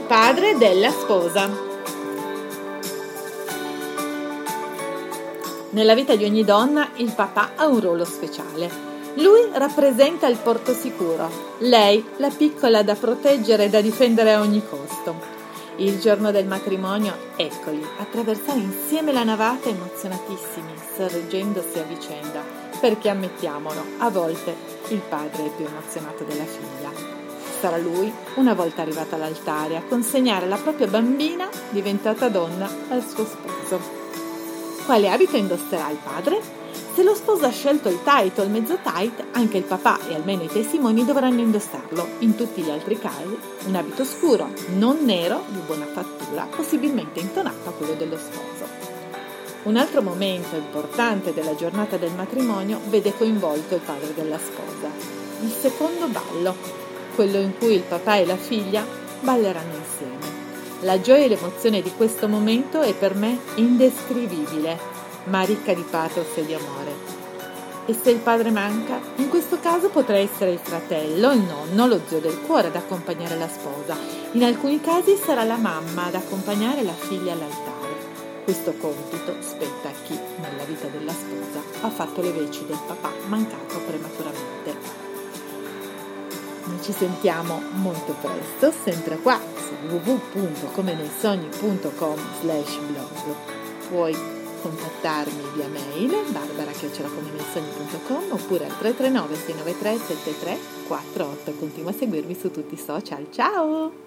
padre della sposa. Nella vita di ogni donna il papà ha un ruolo speciale. Lui rappresenta il porto sicuro, lei la piccola da proteggere e da difendere a ogni costo. Il giorno del matrimonio, eccoli, attraversare insieme la navata emozionatissimi, sorreggendosi a vicenda, perché ammettiamolo, a volte il padre è più emozionato della figlia. Sarà lui, una volta arrivata all'altare, a consegnare la propria bambina, diventata donna, al suo sposo. Quale abito indosserà il padre? Se lo sposo ha scelto il tight o il mezzo tight, anche il papà e almeno i testimoni dovranno indossarlo. In tutti gli altri casi, un abito scuro, non nero, di buona fattura, possibilmente intonato a quello dello sposo. Un altro momento importante della giornata del matrimonio vede coinvolto il padre della sposa, il secondo ballo, quello in cui il papà e la figlia balleranno insieme. La gioia e l'emozione di questo momento è per me indescrivibile ma ricca di pathos e di amore. E se il padre manca, in questo caso potrà essere il fratello, il nonno, lo zio del cuore ad accompagnare la sposa. In alcuni casi sarà la mamma ad accompagnare la figlia all'altare. Questo compito spetta a chi, nella vita della sposa, ha fatto le veci del papà mancato prematuramente. Ci sentiamo molto presto, sempre qua su www.comeneisogni.com slash blog. Puoi contattarmi via mail barbara.com oppure al 339 693 7348. Continua a seguirmi su tutti i social. Ciao!